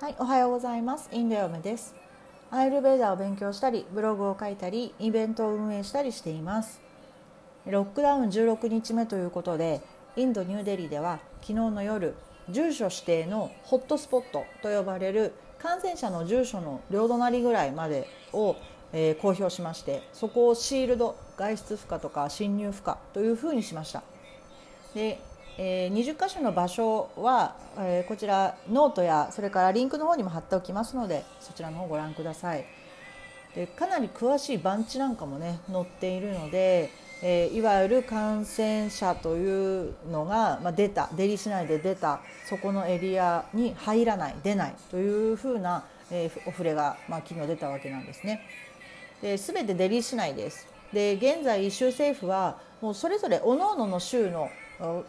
はい、おはようございます。インド嫁です。アイルベーダを勉強したり、ブログを書いたり、イベントを運営したりしています。ロックダウン16日目ということで、インドニューデリーでは昨日の夜、住所指定のホットスポットと呼ばれる感染者の住所の両隣ぐらいまでを、えー公表しまして、そこをシールド、外出不可とか侵入不可というふうにしました。で、えー20箇所の場所は、えーこちらノートやそれからリンクの方にも貼っておきますのでそちらの方ご覧くださいでかなり詳しい番地なんかもね載っているので、えーいわゆる感染者というのが、まあ、出た出入りしないで出たそこのエリアに入らない出ないというふうな、えお触れが、まあ、昨日出たわけなんですね。で全て出入りしないです。で現在州政府はもうそれぞれ各々の州の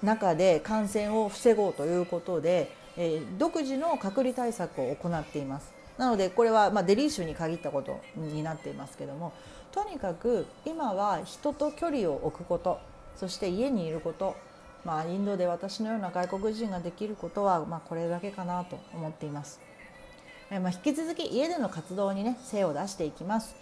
中で感染を防ごうということで、え独自の隔離対策を行っています。なのでこれはまデリー州に限ったことになっていますけどもとにかく今は人と距離を置くことそして家にいることまあ、インドで私のような外国人ができることは、ま、これだけかなと思っています。まあ、引き続き家での活動にね精を出していきます。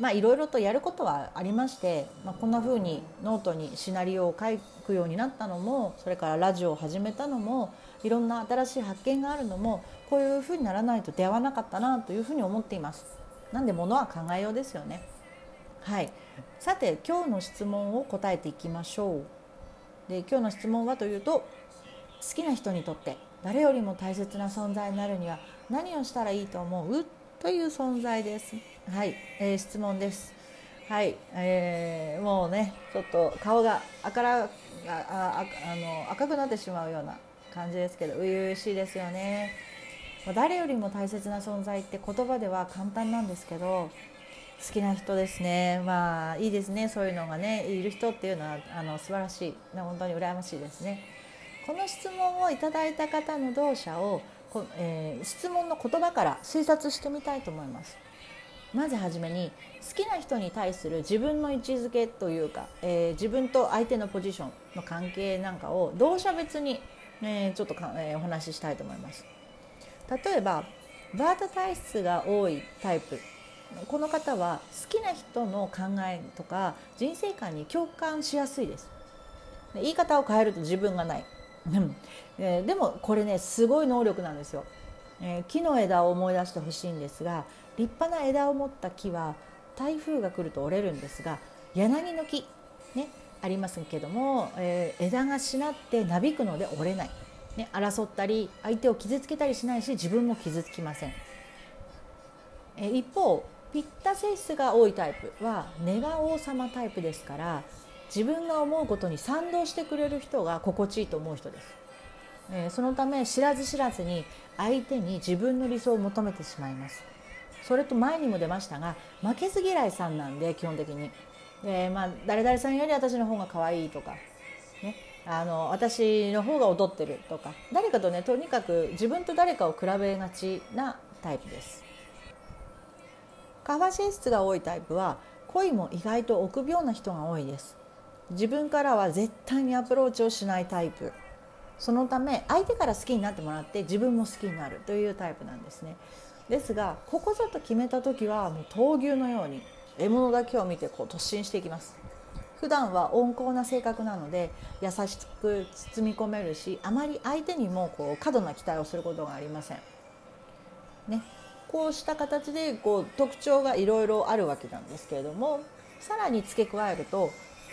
まあいろいろとやることはありまして、まあ、こんな風にノートにシナリオを書くようになったのもそれからラジオを始めたのもいろんな新しい発見があるのもこういう風にならないと出会わなかったなというふうに思っています。なんで物は考えようですよね。はい、さて今日の質問を答えていきましょう。で今日の質問はというと好きな人にとって誰よりも大切な存在になるには何をしたらいいと思う？という存在です。はい、えー質問です。はい、えーもうねちょっと顔が赤らあああの赤くなってしまうような感じですけど初々しいですよね。ま誰よりも大切な存在って言葉では簡単なんですけど好きな人ですねまあいいですねそういうのがねいる人っていうのはあの素晴らしい本当に羨ましいですねこの質問をいただいた方の同社をこ、えー質問の言葉から推察してみたいと思います。まずはじめに好きな人に対する自分の位置づけというか、えー自分と相手のポジションの関係なんかを同社別に、えーちょっとか、えーお話ししたいと思います。例えばバータ体質が多いタイプ。この方は好きな人の考えとか人生観に共感しやすいです。言い方を変えると自分がない。うん。えーでもこれねすごい能力なんですよ、えー木の枝を思い出してほしいんですが立派な枝を持った木は台風が来ると折れるんですが柳の木ねありますけども、えー枝がしなってなびくので折れない、ね、争ったり相手を傷つけたりしないし自分も傷つきません。え一方ピッタ性質が多いタイプは根が王様タイプですから自分が思うことに賛同してくれる人が心地いいと思う人です、えーそのため知らず知らずに相手に自分の理想を求めてしまいます。それと前にも出ましたが負けず嫌いさんなんで基本的に、でまあ、誰々さんより私の方が可愛いとか、ね、あの私の方が踊ってるとか。誰かとねとにかく自分と誰かを比べがちなタイプです。カバ性質が多いタイプは恋も意外と臆病な人が多いです。自分からは絶対にアプローチをしないタイプ。そのため相手から好きになってもらって自分も好きになるというタイプなんですね。ですがここぞと決めた時はもう闘牛のように獲物だけを見てこう突進していきます。普段は温厚な性格なので優しく包み込めるしあまり相手にもこう過度な期待をすることがありません。ね、こうした形でこう特徴がいろいろあるわけなんですけれどもさらに付け加えると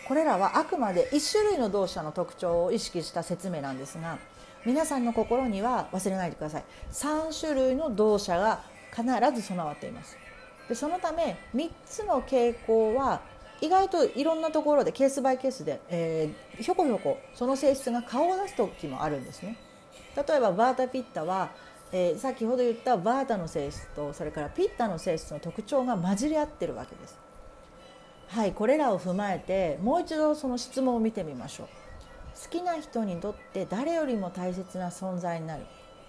これらはあくまで1種類の動作の特徴を意識した説明なんですが皆さんの心には忘れないでください。3種類の動作が必ず備わっています。でそのため3つの傾向は意外といろんなところでケースバイケースで、えーひょこひょこその性質が顔を出す時もあるんですね。例えばバータピッタは、えー先ほど言ったバータの性質とそれからピッタの性質の特徴が混じり合ってるわけです。はいこれらを踏まえてもう一度その質問を見てみましょう。好きな人にとって誰よりも大切な存在になる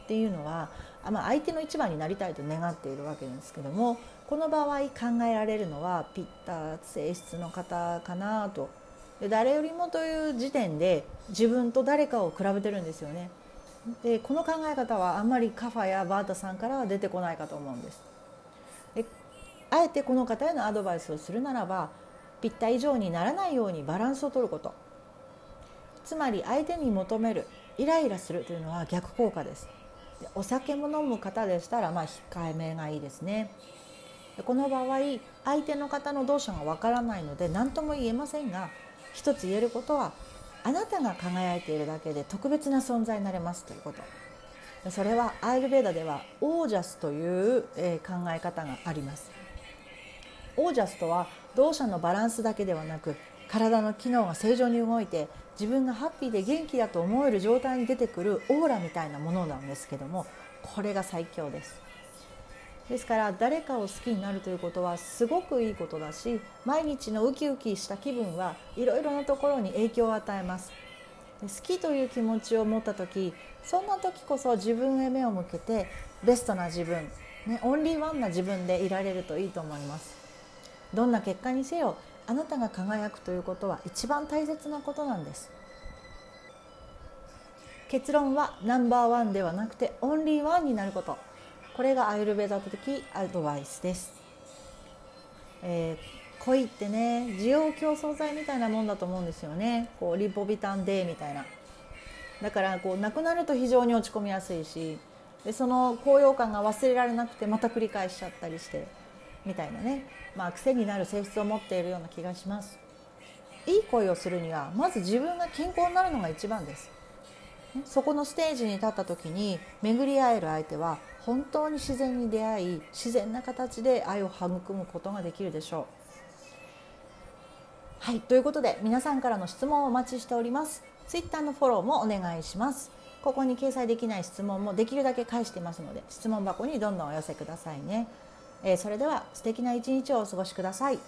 っていうのは、まあ、相手の一番になりたいと願っているわけですけどもこの場合考えられるのはピッタ性質の方かなと。で誰よりもという時点で自分と誰かを比べてるんですよね。でこの考え方はあんまりカファやバータさんからは出てこないかと思うんです。であえてこの方へのアドバイスをするならばピッタ以上にならないようにバランスを取ること。つまり相手に求めるイライラするというのは逆効果です。お酒も飲む方でしたらまあ控えめがいいですね。この場合相手の方の動作がわからないので何とも言えませんが一つ言えることはあなたが輝いているだけで特別な存在になれますということ。それはアイルベーダではオージャスという、え考え方があります。オージャスとは動作のバランスだけではなく体の機能が正常に動いて自分がハッピーで元気だと思える状態に出てくるオーラみたいなものなんですけどもこれが最強です。ですから誰かを好きになるということはすごくいいことだし毎日のウキウキした気分はいろいろなところに影響を与えます。好きという気持ちを持った時そんな時こそ自分へ目を向けてベストな自分、ね、オンリーワンな自分でいられるといいと思います。どんな結果にせよあなたが輝くということは一番大切なことなんです。結論はナンバーワンではなくてオンリーワンになること。これがアイルベーダ的アドバイスです、えー、恋ってね需要競争剤みたいなもんだと思うんですよね。こうリポビタン D みたいな。だからこうなくなると非常に落ち込みやすいしでその高揚感が忘れられなくてまた繰り返しちゃったりして。みたいなね、まあ、癖になる性質を持っているような気がしますいい恋をするにはまず自分が健康になるのが一番ですそこのステージに立った時に巡り合える相手は本当に自然に出会い自然な形で愛を育むことができるでしょう。はいということで皆さんからの質問をお待ちしております。Twitter のフォローもお願いします。ここに掲載できない質問もできるだけ返していますので質問箱にどんどんお寄せくださいね。えー、それでは素敵な一日をお過ごしください。